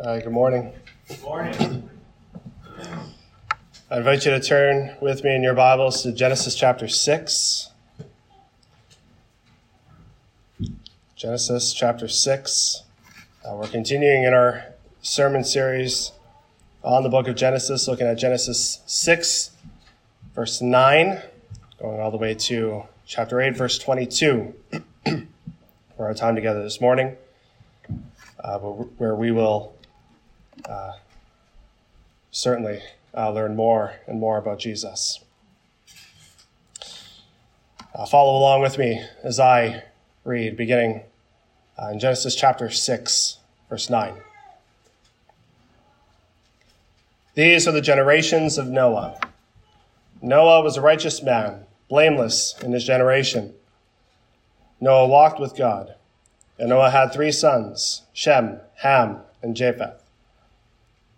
Uh, good morning. Good morning. I invite you to turn with me in your Bibles to Genesis chapter 6. Genesis chapter 6. Uh, we're continuing in our sermon series on the book of Genesis, looking at Genesis 6, verse 9, going all the way to chapter 8, verse 22 for our time together this morning, uh, where we will uh, certainly uh, learn more and more about Jesus. Uh, follow along with me as I read, beginning uh, in Genesis chapter 6, verse 9. These are the generations of Noah. Noah was a righteous man, blameless in his generation. Noah walked with God, and Noah had three sons Shem, Ham, and Japheth.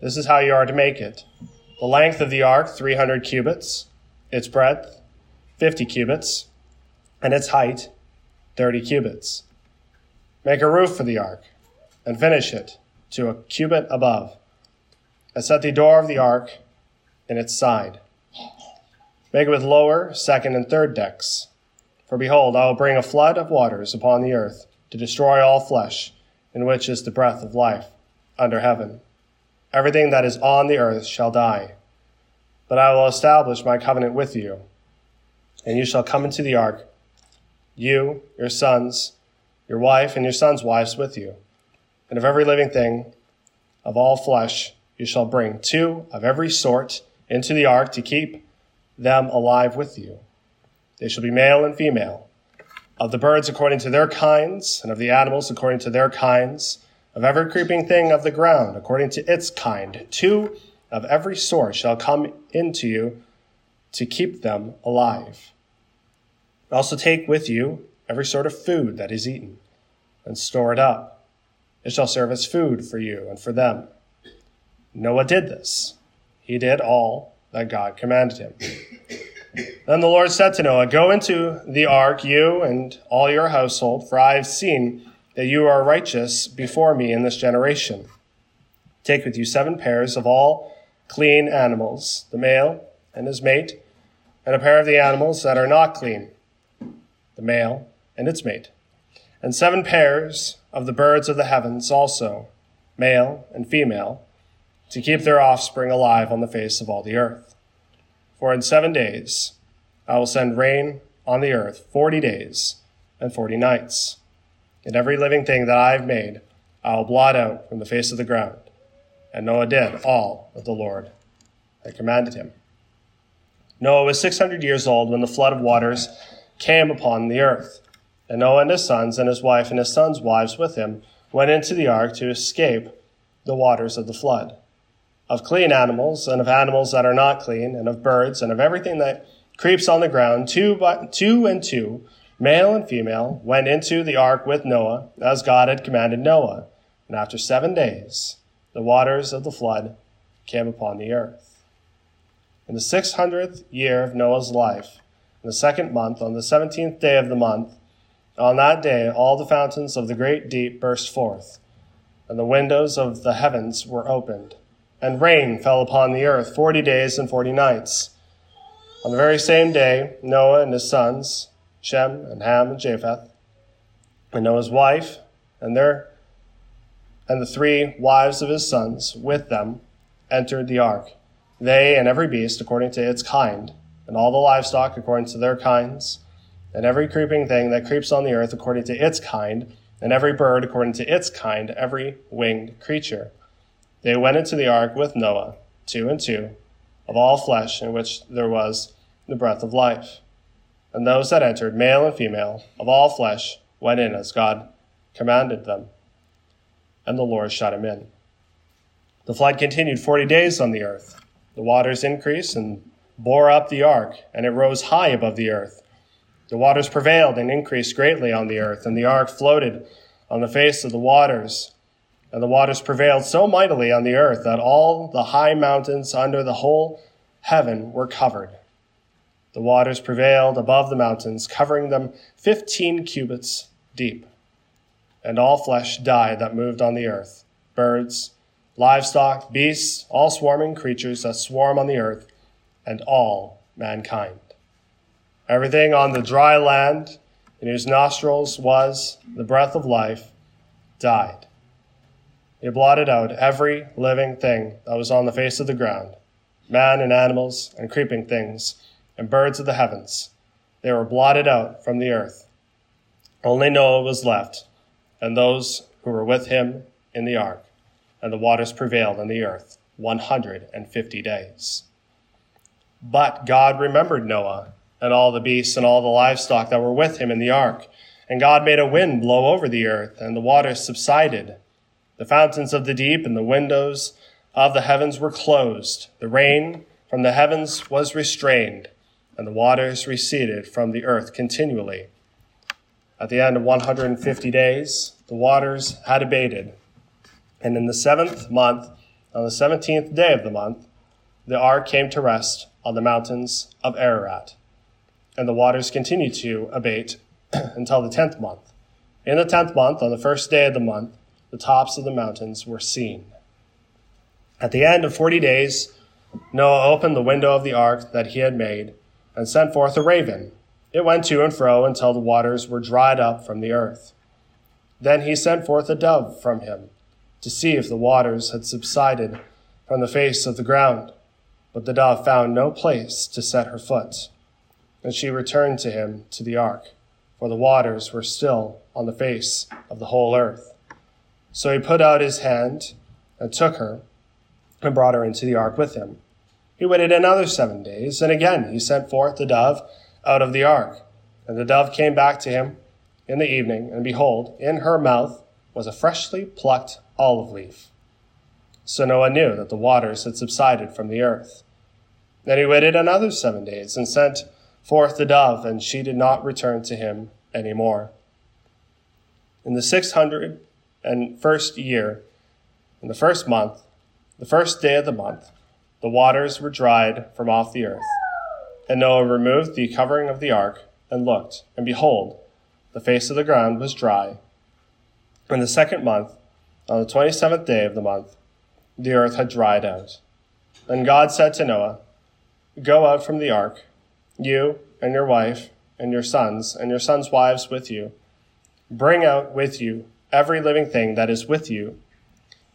This is how you are to make it. The length of the ark, 300 cubits, its breadth, 50 cubits, and its height, 30 cubits. Make a roof for the ark, and finish it to a cubit above, and set the door of the ark in its side. Make it with lower, second, and third decks. For behold, I will bring a flood of waters upon the earth to destroy all flesh, in which is the breath of life under heaven. Everything that is on the earth shall die. But I will establish my covenant with you, and you shall come into the ark, you, your sons, your wife, and your sons' wives with you and of every living thing of all flesh you shall bring two of every sort into the ark to keep them alive with you. They shall be male and female, of the birds according to their kinds, and of the animals according to their kinds, of every creeping thing of the ground according to its kind. Two of every sort shall come into you to keep them alive. Also take with you every sort of food that is eaten, and store it up it shall serve as food for you and for them. Noah did this. He did all that God commanded him. Then the Lord said to Noah, Go into the ark, you and all your household, for I have seen that you are righteous before me in this generation. Take with you seven pairs of all clean animals, the male and his mate, and a pair of the animals that are not clean, the male and its mate, and seven pairs of the birds of the heavens also, male and female, to keep their offspring alive on the face of all the earth. For in seven days I will send rain on the earth forty days and forty nights. And every living thing that I have made I will blot out from the face of the ground. And Noah did all that the Lord had commanded him. Noah was 600 years old when the flood of waters came upon the earth. And Noah and his sons and his wife and his sons' wives with him went into the ark to escape the waters of the flood. Of clean animals and of animals that are not clean, and of birds and of everything that creeps on the ground, two, by, two and two, male and female, went into the ark with Noah, as God had commanded Noah. And after seven days, the waters of the flood came upon the earth. In the six hundredth year of Noah's life, in the second month, on the seventeenth day of the month, on that day, all the fountains of the great deep burst forth, and the windows of the heavens were opened, and rain fell upon the earth forty days and forty nights. On the very same day, Noah and his sons, Shem and Ham and Japheth, and Noah's wife and their and the three wives of his sons with them entered the ark, they and every beast according to its kind, and all the livestock according to their kinds and every creeping thing that creeps on the earth according to its kind, and every bird according to its kind, every winged creature. They went into the ark with Noah, two and two, of all flesh in which there was the breath of life. And those that entered, male and female, of all flesh, went in as God commanded them. And the Lord shut him in. The flood continued 40 days on the earth. The waters increased and bore up the ark, and it rose high above the earth. The waters prevailed and increased greatly on the earth, and the ark floated on the face of the waters. And the waters prevailed so mightily on the earth that all the high mountains under the whole heaven were covered. The waters prevailed above the mountains, covering them fifteen cubits deep. And all flesh died that moved on the earth birds, livestock, beasts, all swarming creatures that swarm on the earth, and all mankind. Everything on the dry land, in whose nostrils was the breath of life, died. He blotted out every living thing that was on the face of the ground man and animals and creeping things and birds of the heavens. They were blotted out from the earth. Only Noah was left, and those who were with him in the ark, and the waters prevailed on the earth 150 days. But God remembered Noah and all the beasts and all the livestock that were with him in the ark. And God made a wind blow over the earth, and the waters subsided. The fountains of the deep and the windows of the heavens were closed. The rain from the heavens was restrained, and the waters receded from the earth continually. At the end of 150 days, the waters had abated. And in the seventh month, on the seventeenth day of the month, the ark came to rest on the mountains of Ararat. And the waters continued to abate until the tenth month. In the tenth month, on the first day of the month, the tops of the mountains were seen. At the end of forty days, Noah opened the window of the ark that he had made and sent forth a raven. It went to and fro until the waters were dried up from the earth. Then he sent forth a dove from him to see if the waters had subsided from the face of the ground. But the dove found no place to set her foot. And she returned to him to the ark, for the waters were still on the face of the whole earth. So he put out his hand and took her and brought her into the ark with him. He waited another seven days, and again he sent forth the dove out of the ark. And the dove came back to him in the evening, and behold, in her mouth was a freshly plucked olive leaf. So Noah knew that the waters had subsided from the earth. Then he waited another seven days and sent forth the dove, and she did not return to him any more. In the six hundred and first year, in the first month, the first day of the month, the waters were dried from off the earth. And Noah removed the covering of the ark and looked, and behold, the face of the ground was dry. In the second month, on the twenty seventh day of the month, the earth had dried out. Then God said to Noah, Go out from the ark, you and your wife, and your sons, and your sons' wives with you. Bring out with you every living thing that is with you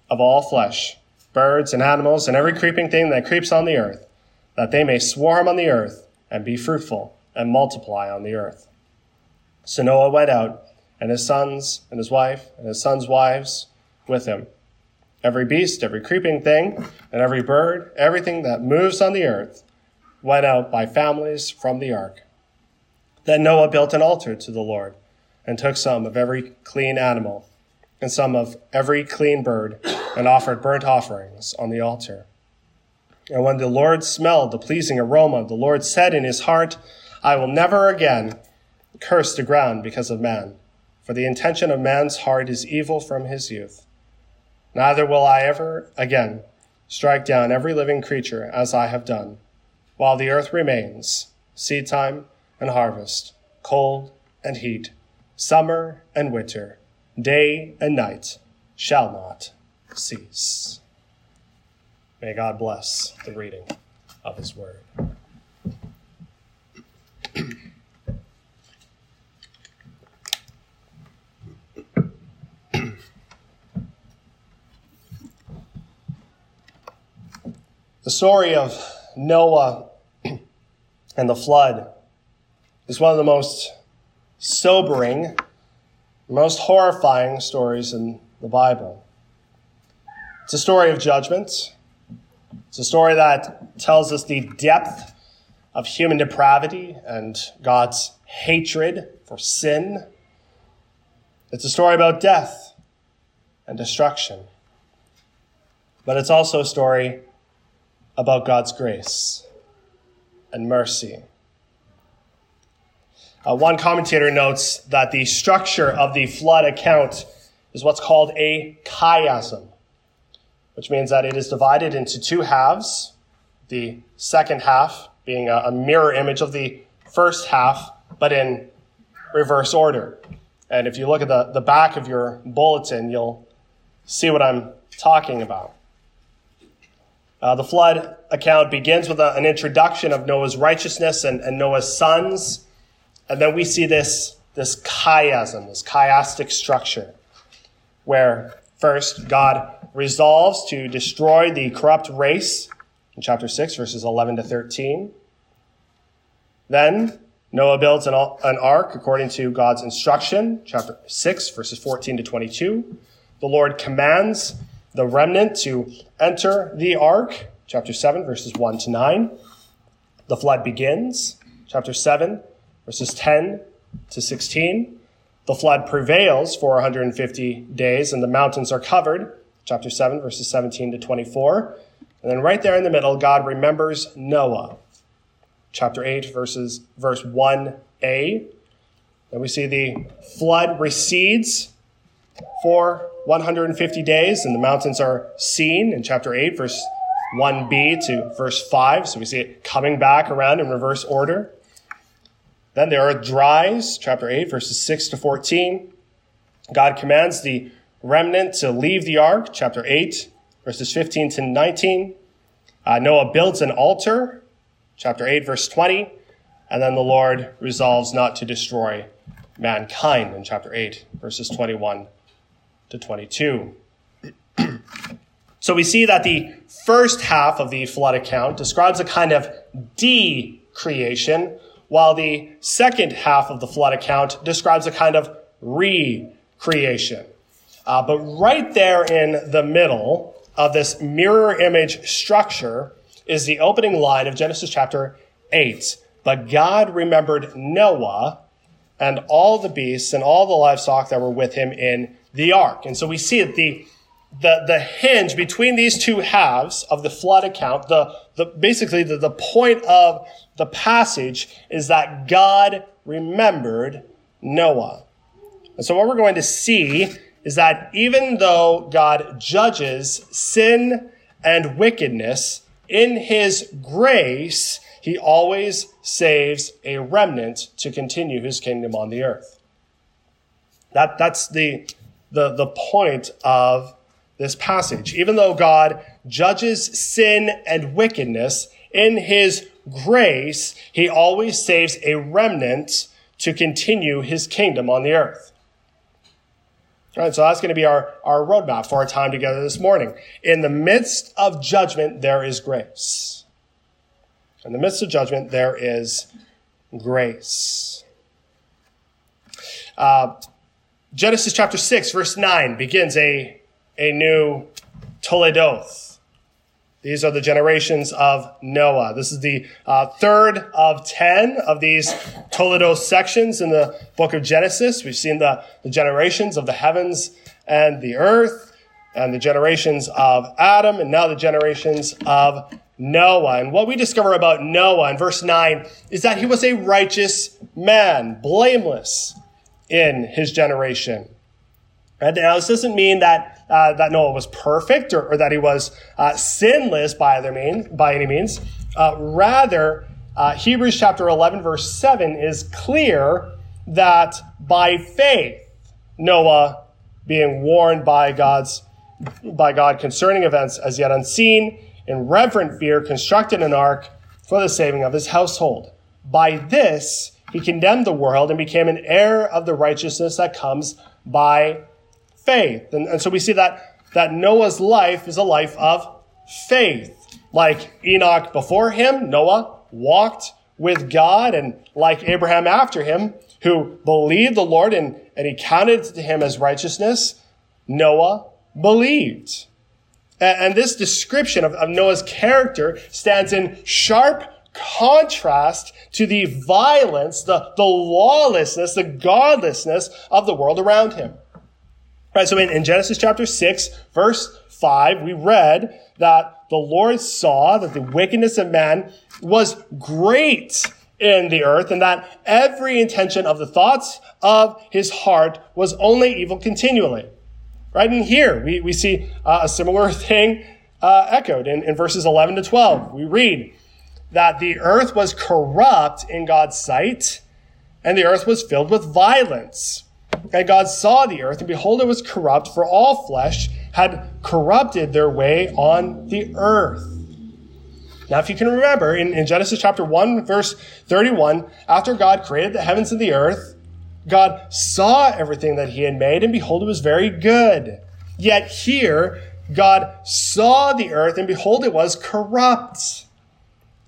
of all flesh, birds and animals, and every creeping thing that creeps on the earth, that they may swarm on the earth and be fruitful and multiply on the earth. So Noah went out, and his sons, and his wife, and his sons' wives with him. Every beast, every creeping thing, and every bird, everything that moves on the earth, went out by families from the ark. Then Noah built an altar to the Lord, and took some of every clean animal, and some of every clean bird, and offered burnt offerings on the altar. And when the Lord smelled the pleasing aroma, the Lord said in his heart, I will never again curse the ground because of man, for the intention of man's heart is evil from his youth. Neither will I ever again strike down every living creature as I have done, while the earth remains, seed time and harvest, cold and heat, summer and winter, day and night shall not cease. May God bless the reading of his word. The story of Noah and the flood is one of the most sobering, most horrifying stories in the Bible. It's a story of judgment. It's a story that tells us the depth of human depravity and God's hatred for sin. It's a story about death and destruction. but it's also a story about God's grace and mercy. Uh, one commentator notes that the structure of the flood account is what's called a chiasm, which means that it is divided into two halves, the second half being a, mirror image of the first half, but in reverse order. And if you look at the, the back of your bulletin, you'll see what I'm talking about. Uh, the flood account begins with a, an introduction of Noah's righteousness and, and, Noah's sons. And then we see this, this chiasm, this chiastic structure, where first God resolves to destroy the corrupt race in chapter 6, verses 11 to 13. Then Noah builds an, ark according to God's instruction, chapter 6, verses 14 to 22. The Lord commands the remnant to enter the ark, chapter 7, verses 1 to 9. The flood begins, chapter 7, verses 10 to 16. The flood prevails for 150 days, and the mountains are covered, chapter 7, verses 17 to 24. And then right there in the middle, God remembers Noah, chapter 8, verses, verse 1a. And we see the flood recedes for 150 days, and the mountains are seen in chapter 8, verse 1b to verse 5. So we see it coming back around in reverse order. Then the earth dries, chapter 8, verses 6 to 14. God commands the remnant to leave the ark, chapter 8, verses 15 to 19. Uh, Noah builds an altar, chapter 8, verse 20. And then the Lord resolves not to destroy mankind in chapter 8, verses 21 to 22. so we see that the first half of the flood account describes a kind of de-creation, while the second half of the flood account describes a kind of re-creation. Uh, but right there in the middle of this mirror image structure is the opening line of Genesis chapter 8. But God remembered Noah and all the beasts and all the livestock that were with him in the ark. And so we see that the, the, the hinge between these two halves of the flood account, the, the, basically the, the point of the passage is that God remembered Noah. And so what we're going to see is that even though God judges sin and wickedness in his grace, he always saves a remnant to continue his kingdom on the earth. That, that's the, the, the point of this passage. Even though God judges sin and wickedness in his grace, he always saves a remnant to continue his kingdom on the earth. All right, so that's going to be our, our roadmap for our time together this morning. In the midst of judgment, there is grace. In the midst of judgment, there is grace. Uh, Genesis chapter 6, verse 9 begins a, a new Toledoth. These are the generations of Noah. This is the uh, third of 10 of these Toledoth sections in the book of Genesis. We've seen the, the generations of the heavens and the earth, and the generations of Adam, and now the generations of Noah. And what we discover about Noah in verse 9 is that he was a righteous man, blameless in his generation. And now this doesn't mean that uh, that Noah was perfect or, or that he was uh, sinless by, other means, by any means. Uh, rather, uh, Hebrews chapter 11, verse 7 is clear that by faith, Noah, being warned by God's by God concerning events as yet unseen, in reverent fear, constructed an ark for the saving of his household. By this, he condemned the world and became an heir of the righteousness that comes by faith. And, and so we see that, that Noah's life is a life of faith. Like Enoch before him, Noah walked with God, and like Abraham after him, who believed the Lord and, and he counted to him as righteousness, Noah believed. And, and this description of, of Noah's character stands in sharp contrast to the violence, the, the lawlessness, the godlessness of the world around him. Right, so in, in Genesis chapter 6, verse 5, we read that the Lord saw that the wickedness of man was great in the earth and that every intention of the thoughts of his heart was only evil continually. Right? And here we, we see uh, a similar thing uh, echoed in, in verses 11 to 12. We read that the earth was corrupt in God's sight and the earth was filled with violence. And God saw the earth and behold, it was corrupt for all flesh had corrupted their way on the earth. Now, if you can remember, in, in Genesis chapter 1, verse 31, after God created the heavens and the earth, God saw everything that he had made, and behold, it was very good. Yet here, God saw the earth, and behold, it was corrupt.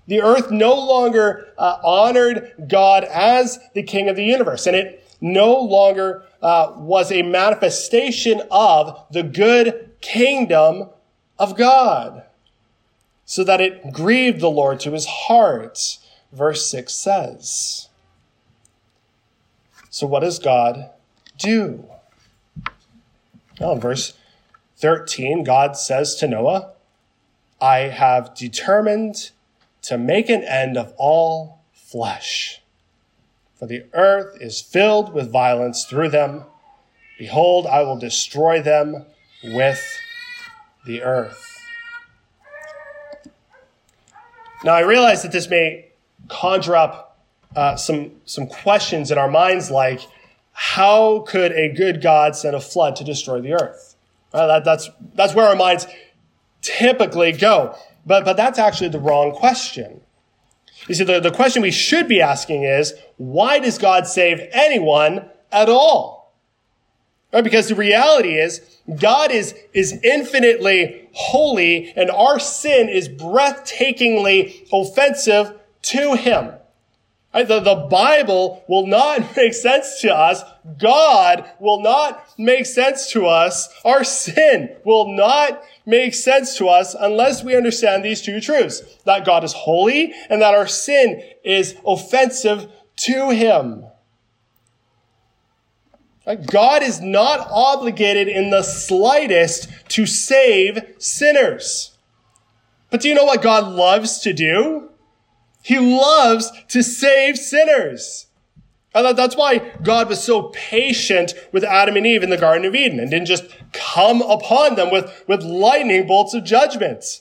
The earth no longer uh, honored God as the king of the universe, and it no longer uh, was a manifestation of the good kingdom of God, so that it grieved the Lord to his heart, verse 6 says. So, what does God do? Well, in verse 13, God says to Noah, I have determined to make an end of all flesh for the earth is filled with violence through them. Behold, I will destroy them with the earth. Now, I realize that this may conjure up uh, some, some questions in our minds like, how could a good God send a flood to destroy the earth? Uh, that, that's, that's where our minds typically go. But, but that's actually the wrong question. You see, the, the question we should be asking is, why does God save anyone at all? Right? Because the reality is, God is, is infinitely holy and our sin is breathtakingly offensive to him. The, the Bible will not make sense to us. God will not make sense to us. Our sin will not make sense to us unless we understand these two truths. That God is holy and that our sin is offensive to Him. God is not obligated in the slightest to save sinners. But do you know what God loves to do? He loves to save sinners. And that's why God was so patient with Adam and Eve in the Garden of Eden and didn't just come upon them with, with lightning bolts of judgment.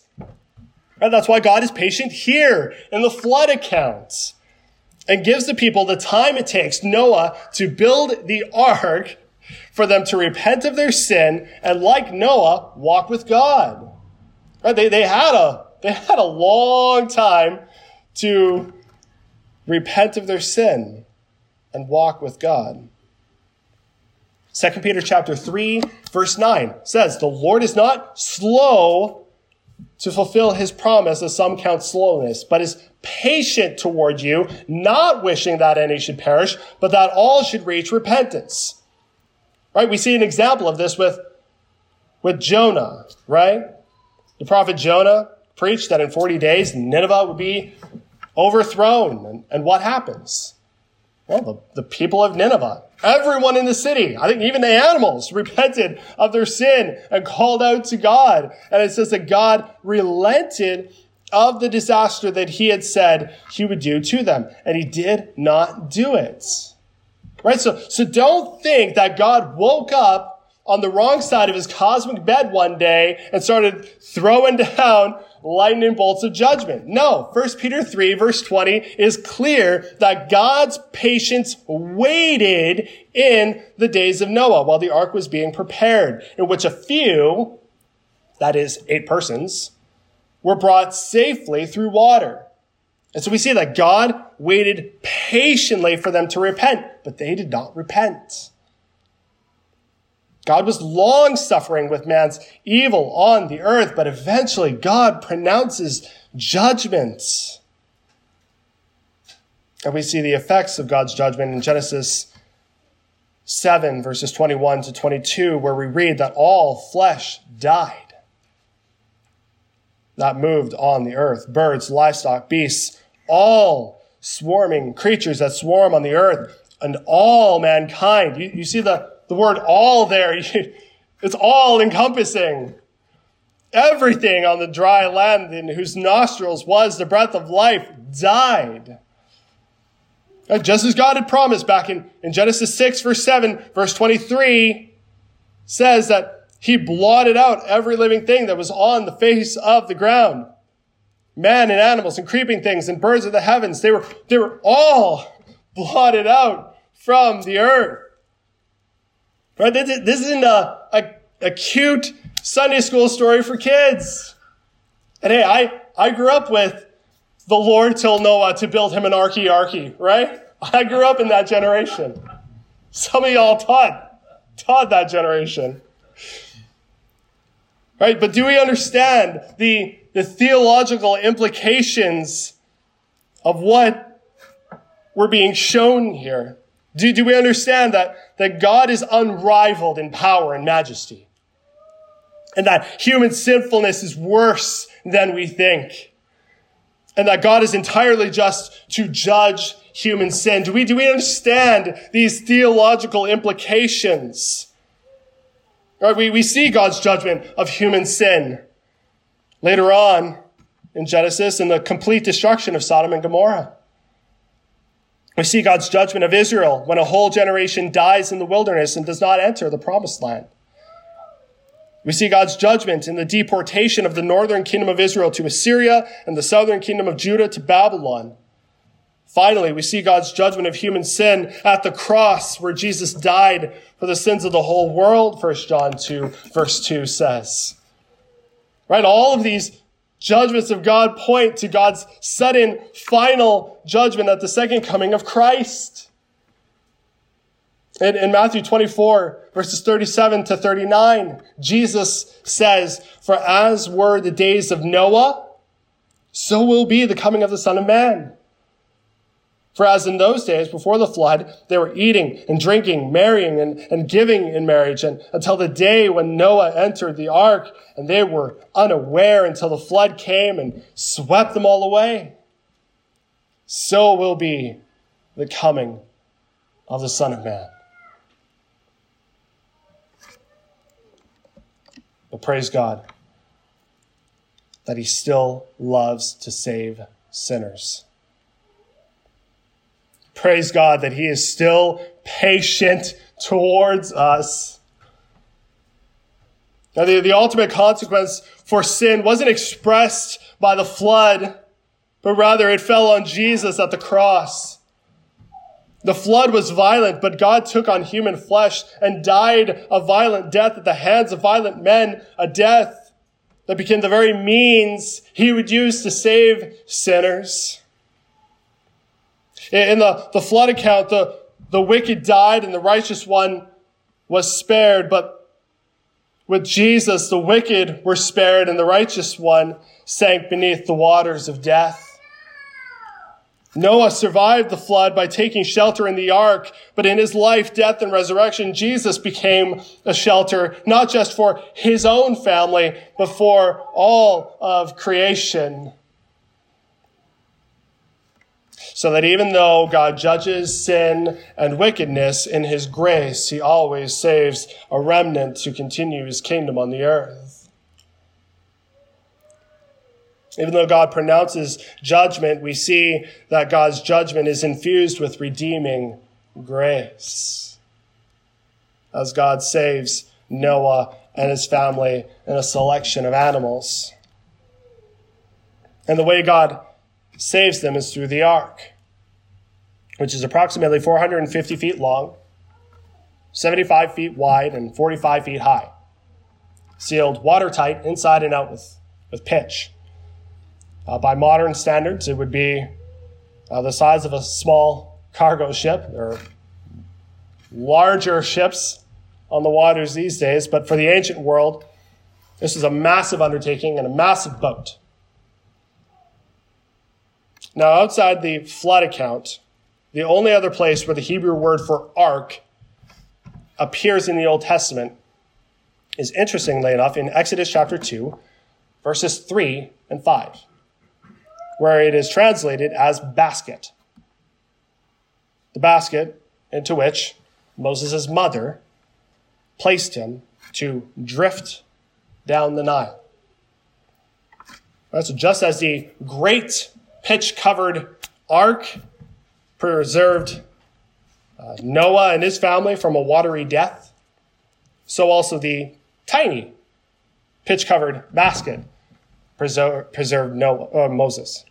And that's why God is patient here in the flood accounts and gives the people the time it takes Noah to build the ark for them to repent of their sin and like Noah, walk with God. Right? They, they had a, they had a long time to repent of their sin and walk with God. 2 Peter chapter 3 verse 9 says, "The Lord is not slow to fulfill his promise as some count slowness, but is patient toward you, not wishing that any should perish, but that all should reach repentance." Right? We see an example of this with with Jonah, right? The prophet Jonah preached that in 40 days Nineveh would be overthrown. And, and what happens? Well, the, the people of Nineveh, everyone in the city, I think even the animals repented of their sin and called out to God. And it says that God relented of the disaster that he had said he would do to them. And he did not do it. Right? So, so don't think that God woke up on the wrong side of his cosmic bed one day and started throwing down lightning bolts of judgment. No, 1 Peter 3 verse 20 is clear that God's patience waited in the days of Noah while the ark was being prepared, in which a few, that is eight persons, were brought safely through water. And so we see that God waited patiently for them to repent, but they did not repent. God was long suffering with man's evil on the earth, but eventually God pronounces judgment. And we see the effects of God's judgment in Genesis 7, verses 21 to 22, where we read that all flesh died. That moved on the earth birds, livestock, beasts, all swarming creatures that swarm on the earth, and all mankind. You, you see the the word all there, It's all encompassing. Everything on the dry land in whose nostrils was the breath of life died. Just as God had promised back in, in Genesis 6, verse 7, verse 23 says that he blotted out every living thing that was on the face of the ground. Man and animals and creeping things and birds of the heavens, they were, they were all blotted out from the earth. Right? This isn't a, a, a cute Sunday school story for kids. And hey, I, I grew up with the Lord told Noah to build him an arky arky, right? I grew up in that generation. Some of y'all taught, taught that generation. Right? But do we understand the, the theological implications of what we're being shown here? Do, do we understand that, that God is unrivaled in power and majesty? And that human sinfulness is worse than we think? And that God is entirely just to judge human sin? Do we, do we understand these theological implications? Right, we, we see God's judgment of human sin later on in Genesis in the complete destruction of Sodom and Gomorrah. We see God's judgment of Israel when a whole generation dies in the wilderness and does not enter the promised land. We see God's judgment in the deportation of the northern kingdom of Israel to Assyria and the southern kingdom of Judah to Babylon. Finally, we see God's judgment of human sin at the cross where Jesus died for the sins of the whole world, 1 John 2 verse 2 says. Right? All of these judgments of God point to God's sudden final judgment at the second coming of Christ. In, in, Matthew 24, verses 37 to 39, Jesus says, For as were the days of Noah, so will be the coming of the Son of Man. For as in those days before the flood, they were eating and drinking, marrying and, and giving in marriage, and until the day when Noah entered the ark, and they were unaware until the flood came and swept them all away. So will be the coming of the Son of Man. But praise God that He still loves to save sinners. Praise God that He is still patient towards us. Now, the, the ultimate consequence for sin wasn't expressed by the flood, but rather it fell on Jesus at the cross. The flood was violent, but God took on human flesh and died a violent death at the hands of violent men, a death that became the very means he would use to save sinners. In the, the flood account, the, the wicked died and the righteous one was spared, but with Jesus, the wicked were spared and the righteous one sank beneath the waters of death. Noah survived the flood by taking shelter in the ark, but in his life, death, and resurrection, Jesus became a shelter, not just for his own family, but for all of creation so that even though God judges sin and wickedness in his grace, he always saves a remnant to continue his kingdom on the earth. Even though God pronounces judgment, we see that God's judgment is infused with redeeming grace. As God saves Noah and his family and a selection of animals. And the way God saves them is through the ark, which is approximately 450 feet long, 75 feet wide, and 45 feet high. Sealed watertight inside and out with, with pitch. Uh, by modern standards, it would be uh, the size of a small cargo ship. or larger ships on the waters these days, but for the ancient world, this was a massive undertaking and a massive boat. Now, outside the flood account, the only other place where the Hebrew word for ark appears in the Old Testament is interestingly enough in Exodus chapter 2, verses 3 and 5, where it is translated as basket. The basket into which Moses' mother placed him to drift down the Nile. So just as the great pitch covered ark preserved uh, Noah and his family from a watery death, so also the tiny pitch covered basket preserved Noah, uh, Moses.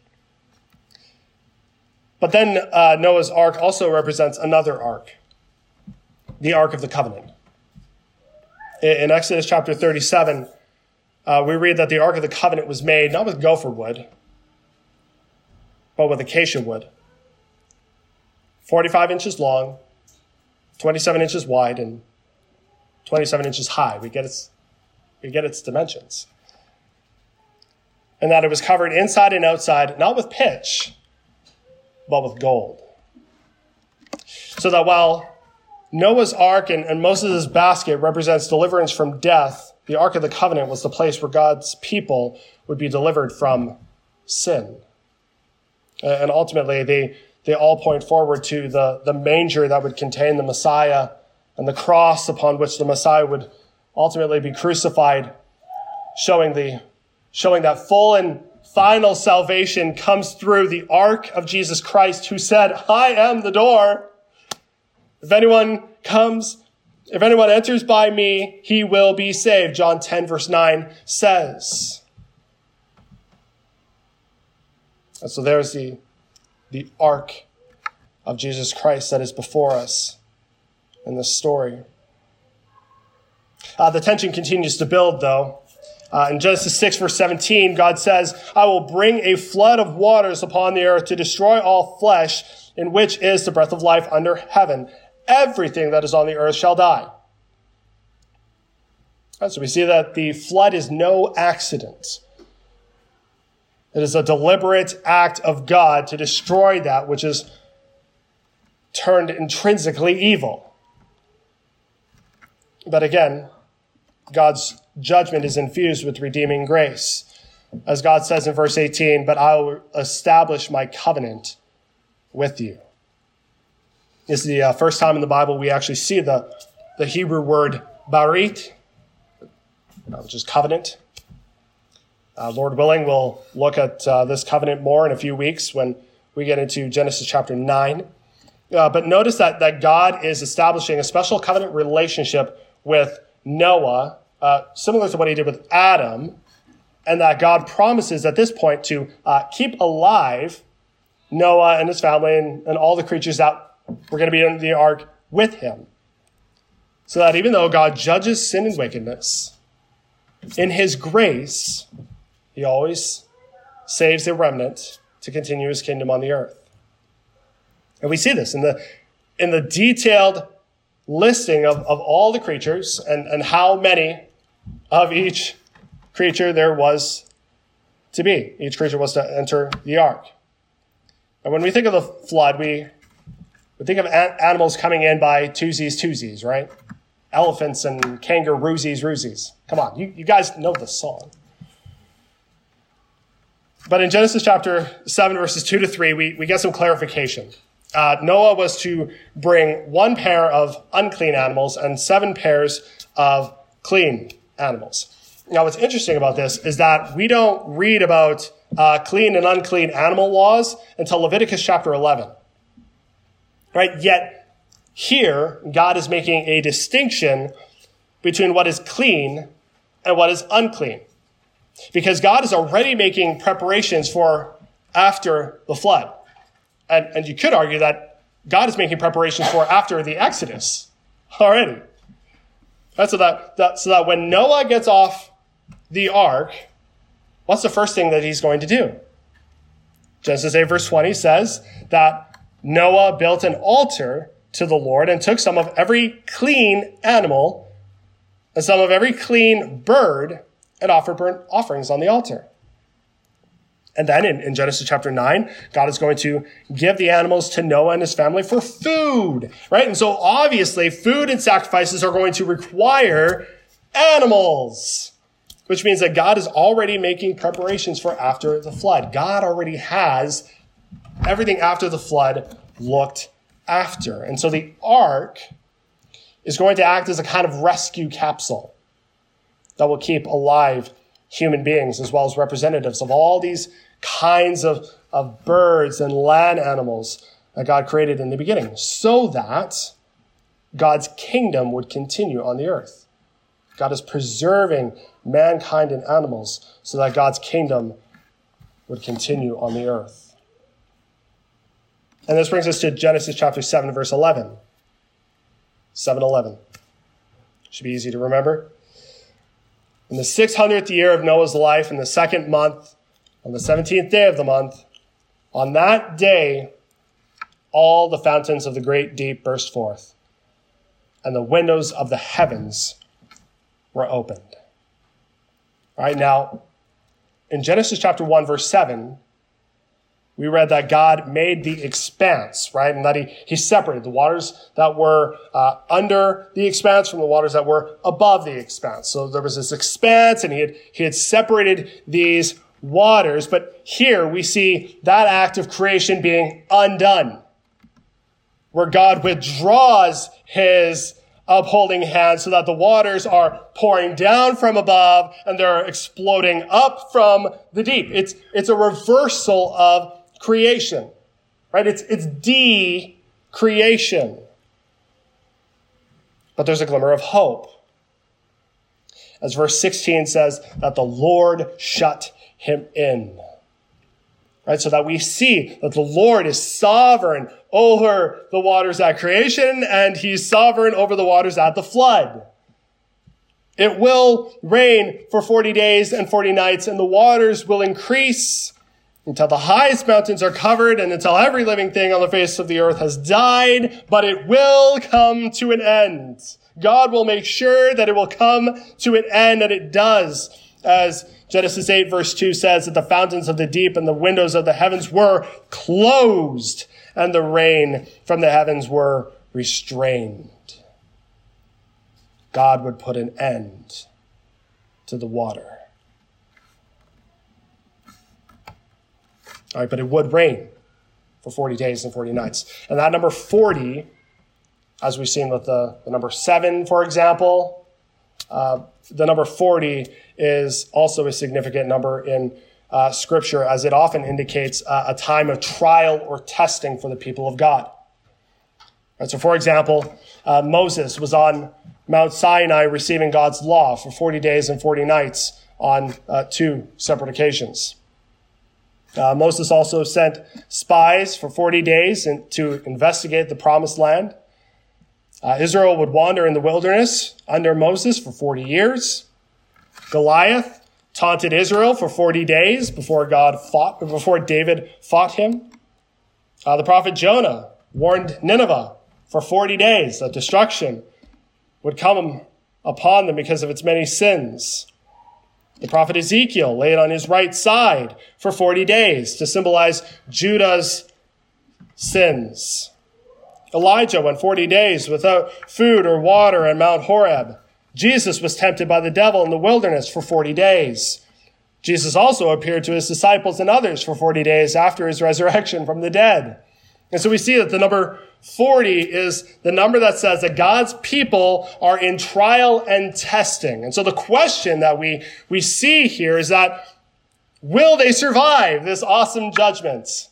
But then uh, Noah's ark also represents another ark, the Ark of the Covenant. In, in Exodus chapter 37, uh, we read that the Ark of the Covenant was made not with gopher wood, but with acacia wood. 45 inches long, 27 inches wide, and 27 inches high. We get its, we get its dimensions. And that it was covered inside and outside, not with pitch, but with gold. So that while Noah's ark and, and Moses' basket represents deliverance from death, the Ark of the Covenant was the place where God's people would be delivered from sin. Uh, and ultimately, they, they all point forward to the, the manger that would contain the Messiah and the cross upon which the Messiah would ultimately be crucified, showing, the, showing that full and final salvation comes through the ark of Jesus Christ, who said, I am the door. If anyone comes, if anyone enters by me, he will be saved. John 10 verse 9 says. And so there's the, the ark of Jesus Christ that is before us in this story. Uh, the tension continues to build, though. Uh, in Genesis 6, verse 17, God says, I will bring a flood of waters upon the earth to destroy all flesh, in which is the breath of life under heaven everything that is on the earth shall die. So we see that the flood is no accident. It is a deliberate act of God to destroy that which is turned intrinsically evil. But again, God's judgment is infused with redeeming grace. As God says in verse 18, but I will establish my covenant with you. This is the uh, first time in the Bible we actually see the, the Hebrew word barit, which is covenant. Uh, Lord willing, we'll look at uh, this covenant more in a few weeks when we get into Genesis chapter 9. Uh, but notice that, that God is establishing a special covenant relationship with Noah, uh, similar to what he did with Adam, and that God promises at this point to uh, keep alive Noah and his family and, and all the creatures that we're going to be in the ark with him. So that even though God judges sin and wickedness, in his grace, he always saves the remnant to continue his kingdom on the earth. And we see this in the, in the detailed listing of, of all the creatures and, and how many of each creature there was to be. Each creature was to enter the ark. And when we think of the flood, we we think of a- animals coming in by twosies, twosies, right? Elephants and kangaroosies, roosies. Come on, you, you guys know the song. But in Genesis chapter 7, verses 2 to 3, we, we get some clarification. Uh, Noah was to bring one pair of unclean animals and seven pairs of clean animals. Now, what's interesting about this is that we don't read about uh, clean and unclean animal laws until Leviticus chapter 11. Right? Yet here, God is making a distinction between what is clean and what is unclean. Because God is already making preparations for after the flood. And, and you could argue that God is making preparations for after the Exodus already. Right, so that, that, so that when Noah gets off the ark, what's the first thing that he's going to do? Genesis 8 verse 20 says that Noah built an altar to the Lord and took some of every clean animal and some of every clean bird and offer burnt offerings on the altar. And then in, in, Genesis chapter 9, God is going to give the animals to Noah and his family for food, right? And so obviously food and sacrifices are going to require animals, which means that God is already making preparations for after the flood. God already has everything after the flood looked after. And so the ark is going to act as a kind of rescue capsule. That will keep alive human beings as well as representatives of all these kinds of, of birds and land animals that God created in the beginning so that God's kingdom would continue on the earth. God is preserving mankind and animals so that God's kingdom would continue on the earth. And this brings us to Genesis chapter 7, verse 11. 7 11. Should be easy to remember. In the 600th year of Noah's life, in the second month, on the 17th day of the month, on that day, all the fountains of the great deep burst forth, and the windows of the heavens were opened. All right, now, in Genesis chapter 1, verse 7, we read that God made the expanse, right? And that he, he separated the waters that were uh, under the expanse from the waters that were above the expanse. So there was this expanse and he had, he had separated these waters. But here we see that act of creation being undone, where God withdraws his upholding hand so that the waters are pouring down from above and they're exploding up from the deep. It's, it's a reversal of creation, right? It's, it's de-creation. But there's a glimmer of hope. As verse 16 says, that the Lord shut him in. Right? So that we see that the Lord is sovereign over the waters at creation and he's sovereign over the waters at the flood. It will rain for 40 days and 40 nights and the waters will increase until the highest mountains are covered and until every living thing on the face of the earth has died, but it will come to an end. God will make sure that it will come to an end, and it does. As Genesis 8 verse 2 says that the fountains of the deep and the windows of the heavens were closed, and the rain from the heavens were restrained. God would put an end to the water. All right, but it would rain for 40 days and 40 nights. And that number 40, as we've seen with the, the number 7, for example, uh, the number 40 is also a significant number in uh, Scripture, as it often indicates uh, a time of trial or testing for the people of God. Right, so, for example, uh, Moses was on Mount Sinai receiving God's law for 40 days and 40 nights on uh, two separate occasions. Uh, Moses also sent spies for 40 days in, to investigate the promised land. Uh, Israel would wander in the wilderness under Moses for 40 years. Goliath taunted Israel for 40 days before God fought, before David fought him. Uh, the prophet Jonah warned Nineveh for 40 days that destruction would come upon them because of its many sins. The prophet Ezekiel laid on his right side for 40 days to symbolize Judah's sins. Elijah went 40 days without food or water on Mount Horeb. Jesus was tempted by the devil in the wilderness for 40 days. Jesus also appeared to his disciples and others for 40 days after his resurrection from the dead. And so we see that the number 40 is the number that says that God's people are in trial and testing. And so the question that we, we see here is that will they survive this awesome judgment?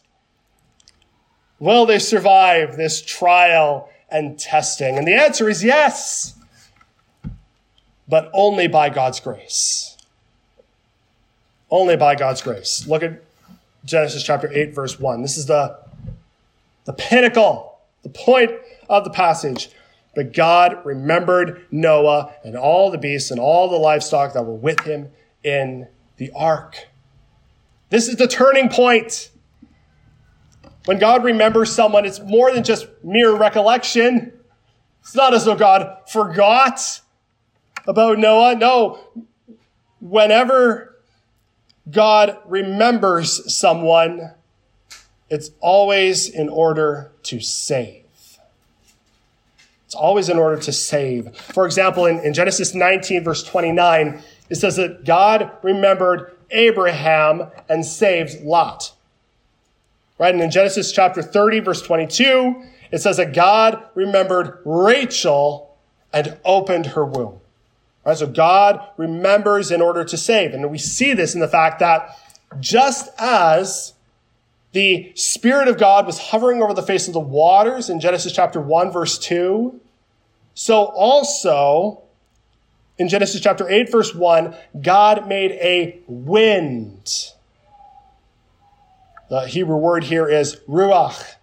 Will they survive this trial and testing? And the answer is yes, but only by God's grace. Only by God's grace. Look at Genesis chapter 8, verse 1. This is the, the pinnacle the point of the passage. But God remembered Noah and all the beasts and all the livestock that were with him in the ark. This is the turning point. When God remembers someone, it's more than just mere recollection. It's not as though God forgot about Noah. No. Whenever God remembers someone, it's always in order to save. It's always in order to save. For example, in, in Genesis 19, verse 29, it says that God remembered Abraham and saved Lot. Right? And in Genesis chapter 30, verse 22, it says that God remembered Rachel and opened her womb. Right, so God remembers in order to save. And we see this in the fact that just as the Spirit of God was hovering over the face of the waters in Genesis chapter 1, verse 2, so also in Genesis chapter 8, verse 1, God made a wind. The Hebrew word here is ruach,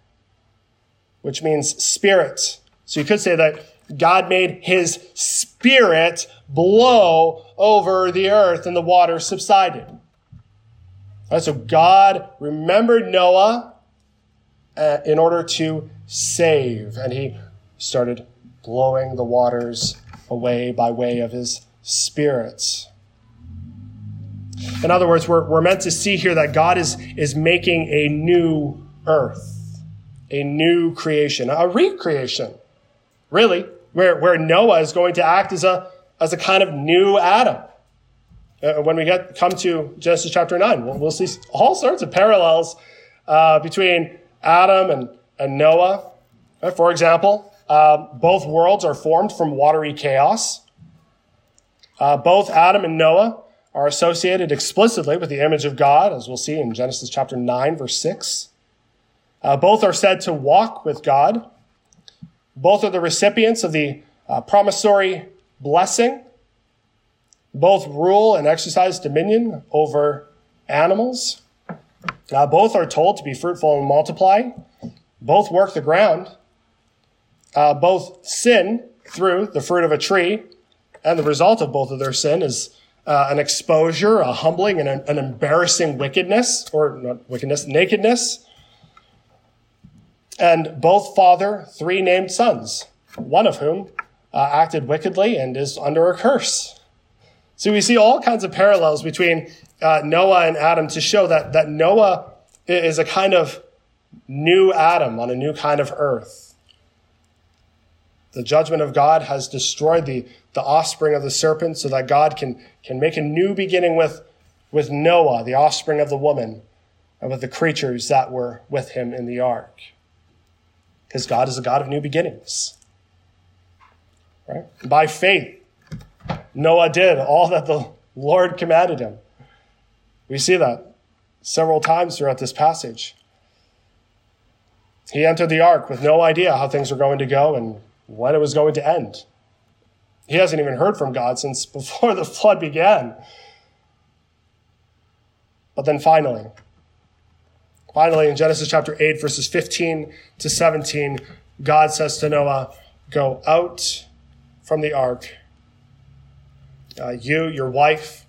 which means spirit. So you could say that God made his spirit blow over the earth and the water subsided. Right, so God remembered Noah uh, in order to save, and he started blowing the waters away by way of his spirit. In other words, we're, we're meant to see here that God is, is making a new earth, a new creation, a recreation, really, where, where Noah is going to act as a, as a kind of new Adam. Uh, when we get come to Genesis chapter 9, we'll, we'll see all sorts of parallels uh, between Adam and, and Noah. Uh, for example, uh, both worlds are formed from watery chaos. Uh, both Adam and Noah are associated explicitly with the image of God, as we'll see in Genesis chapter 9, verse 6. Uh, both are said to walk with God. Both are the recipients of the promissory blessing both rule and exercise dominion over animals. Uh, both are told to be fruitful and multiply. Both work the ground. Uh, both sin through the fruit of a tree, and the result of both of their sin is uh, an exposure, a humbling, and an, an, embarrassing wickedness, or not wickedness, nakedness. And both father three named sons, one of whom uh, acted wickedly and is under a curse. So we see all kinds of parallels between uh, Noah and Adam to show that, that Noah is a kind of new Adam on a new kind of earth. The judgment of God has destroyed the, the offspring of the serpent so that God can, can make a new beginning with, with Noah, the offspring of the woman, and with the creatures that were with him in the ark. Because God is a God of new beginnings. Right? By faith, Noah did all that the Lord commanded him. We see that several times throughout this passage. He entered the ark with no idea how things were going to go and when it was going to end. He hasn't even heard from God since before the flood began. But then finally, finally in Genesis chapter 8, verses 15 to 17, God says to Noah, Go out from the ark uh, you, your wife,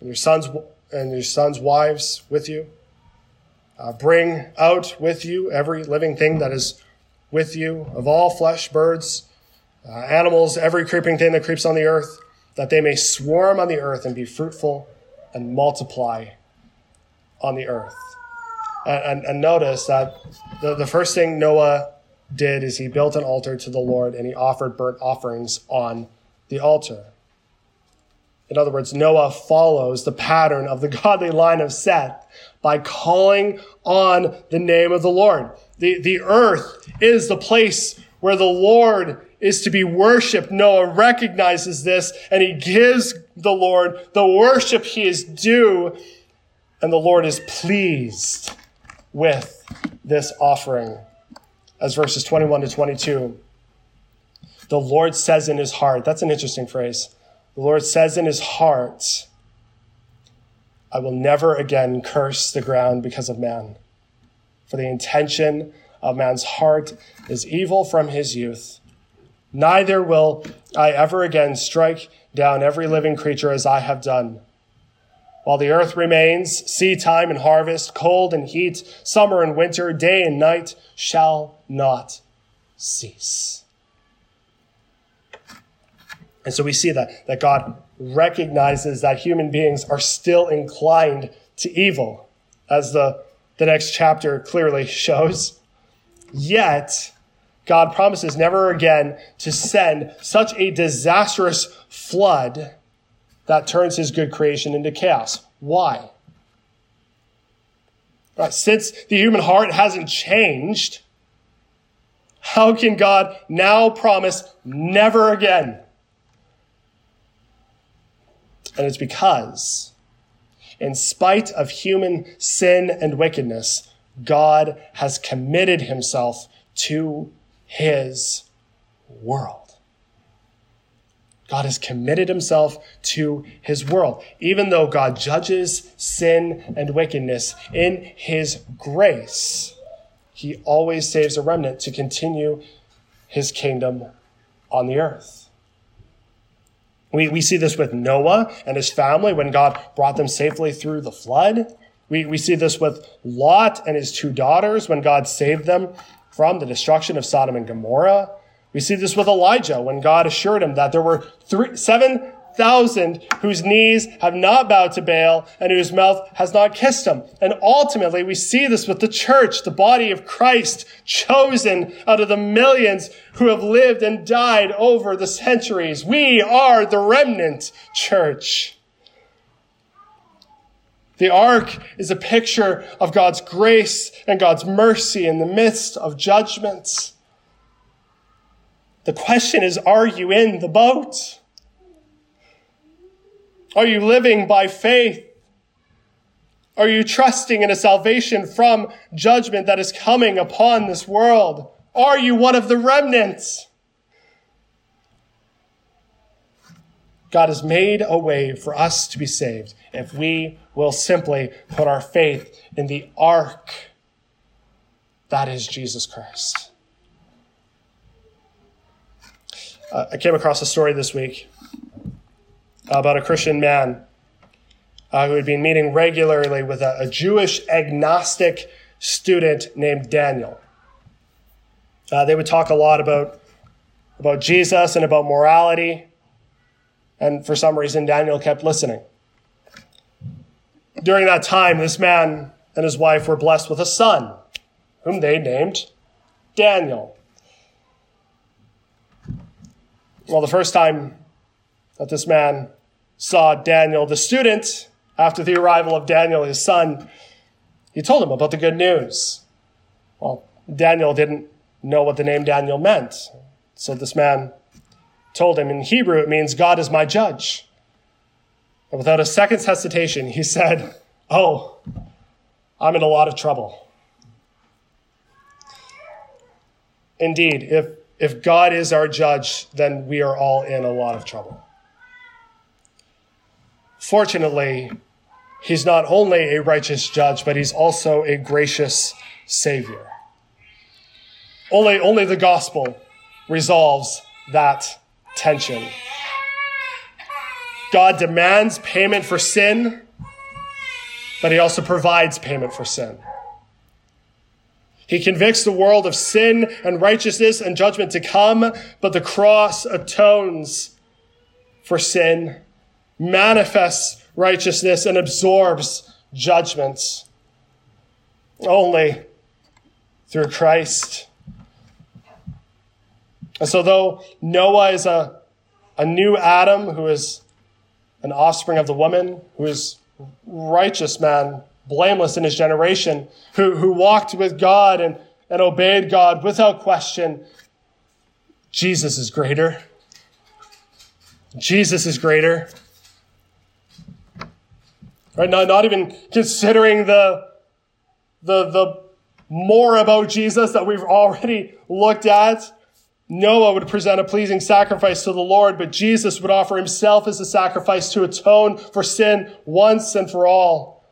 and your sons and your sons' wives with you. Uh, bring out with you every living thing that is with you of all flesh, birds, uh, animals, every creeping thing that creeps on the earth, that they may swarm on the earth and be fruitful and multiply on the earth. And, and, and notice that the, the first thing Noah did is he built an altar to the Lord and he offered burnt offerings on the altar. In other words, Noah follows the pattern of the godly line of Seth by calling on the name of the Lord. The, the earth is the place where the Lord is to be worshiped. Noah recognizes this and he gives the Lord the worship he is due. And the Lord is pleased with this offering. As verses 21 to 22 the Lord says in his heart. That's an interesting phrase. The Lord says in his heart, I will never again curse the ground because of man. For the intention of man's heart is evil from his youth. Neither will I ever again strike down every living creature as I have done. While the earth remains, seed time and harvest, cold and heat, summer and winter, day and night shall not cease. And so we see that, that God recognizes that human beings are still inclined to evil, as the, the next chapter clearly shows. Yet, God promises never again to send such a disastrous flood that turns his good creation into chaos. Why? Right, since the human heart hasn't changed, how can God now promise never again And it's because, in spite of human sin and wickedness, God has committed himself to his world. God has committed himself to his world. Even though God judges sin and wickedness in his grace, he always saves a remnant to continue his kingdom on the earth. We, we see this with Noah and his family when God brought them safely through the flood. We, we see this with Lot and his two daughters when God saved them from the destruction of Sodom and Gomorrah. We see this with Elijah when God assured him that there were three, 7,000 whose knees have not bowed to Baal and whose mouth has not kissed him. And ultimately, we see this with the church, the body of Christ, chosen out of the millions who have lived and died over the centuries. We are the remnant church. The ark is a picture of God's grace and God's mercy in the midst of judgments. The question is, are you in the boat? Are you living by faith? Are you trusting in a salvation from judgment that is coming upon this world? Are you one of the remnants? God has made a way for us to be saved if we will simply put our faith in the ark. That is Jesus Christ. Uh, I came across a story this week about a Christian man uh, who had been meeting regularly with a, a, Jewish agnostic student named Daniel. Uh, they would talk a lot about, about Jesus and about morality. And for some reason, Daniel kept listening. During that time, this man and his wife were blessed with a son, whom they named Daniel. Well, the first time that this man saw Daniel, the student, after the arrival of Daniel, his son, he told him about the good news. Well, Daniel didn't know what the name Daniel meant. So this man told him in Hebrew, it means God is my judge. And without a second's hesitation, he said, Oh, I'm in a lot of trouble. Indeed, if if God is our judge, then we are all in a lot of trouble. Fortunately, he's not only a righteous judge, but he's also a gracious savior. Only, only the gospel resolves that tension. God demands payment for sin, but he also provides payment for sin. He convicts the world of sin and righteousness and judgment to come, but the cross atones for sin, manifests righteousness, and absorbs judgments only through Christ. And so, though Noah is a, a new Adam who is an offspring of the woman, who is righteous man, blameless in his generation, who, who walked with God and, and obeyed God without question. Jesus is greater. Jesus is greater. Right now, not even considering the, the, the more about Jesus that we've already looked at. Noah would present a pleasing sacrifice to the Lord, but Jesus would offer himself as a sacrifice to atone for sin once and for all.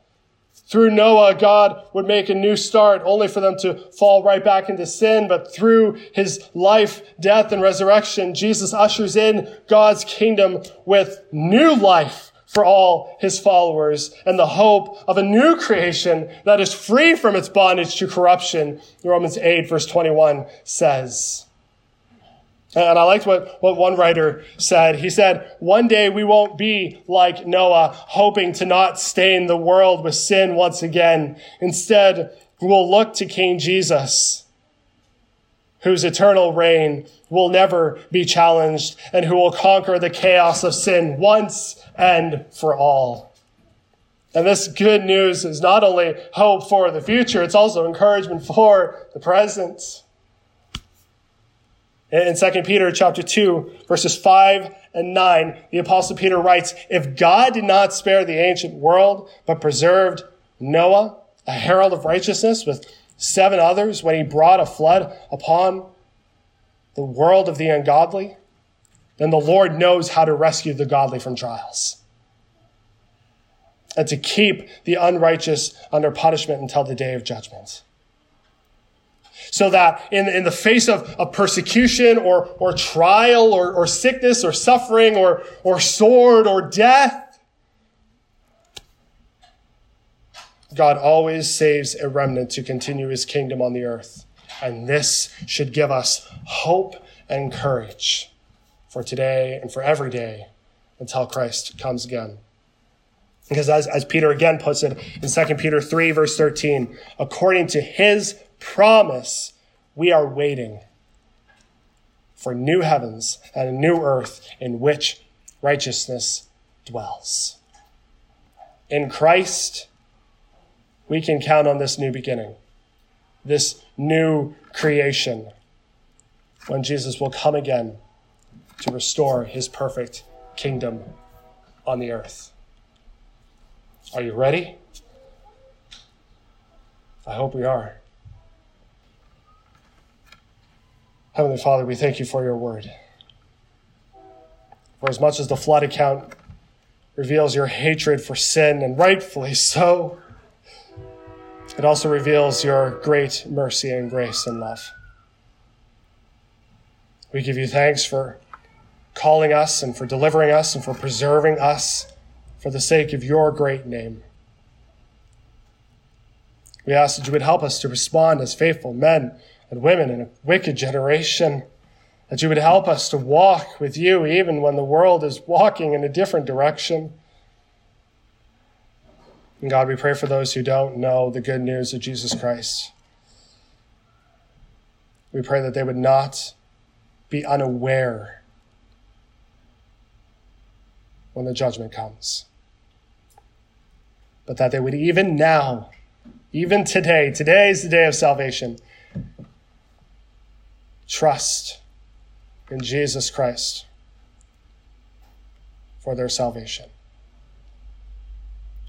Through Noah, God would make a new start only for them to fall right back into sin. But through his life, death, and resurrection, Jesus ushers in God's kingdom with new life for all his followers and the hope of a new creation that is free from its bondage to corruption. Romans 8 verse 21 says. And I liked what, what one writer said. He said, one day we won't be like Noah, hoping to not stain the world with sin once again. Instead, we'll look to King Jesus, whose eternal reign will never be challenged and who will conquer the chaos of sin once and for all. And this good news is not only hope for the future, it's also encouragement for the present. In 2 Peter chapter 2, verses 5 and 9, the apostle Peter writes, If God did not spare the ancient world, but preserved Noah, a herald of righteousness, with seven others when he brought a flood upon the world of the ungodly, then the Lord knows how to rescue the godly from trials and to keep the unrighteous under punishment until the day of judgment. So that in, in the face of, of persecution or, or trial or, or sickness or suffering or, or sword or death, God always saves a remnant to continue his kingdom on the earth. And this should give us hope and courage for today and for every day until Christ comes again. Because as, as Peter again puts it in 2 Peter 3, verse 13, according to his promise, we are waiting for new heavens and a new earth in which righteousness dwells. In Christ, we can count on this new beginning, this new creation, when Jesus will come again to restore his perfect kingdom on the earth. Are you ready? I hope we are. Heavenly Father, we thank you for your word. For as much as the flood account reveals your hatred for sin, and rightfully so, it also reveals your great mercy and grace and love. We give you thanks for calling us and for delivering us and for preserving us for the sake of your great name. We ask that you would help us to respond as faithful men and women in a wicked generation, that you would help us to walk with you even when the world is walking in a different direction. And God, we pray for those who don't know the good news of Jesus Christ. We pray that they would not be unaware when the judgment comes but that they would even now, even today, today is the day of salvation, trust in Jesus Christ for their salvation.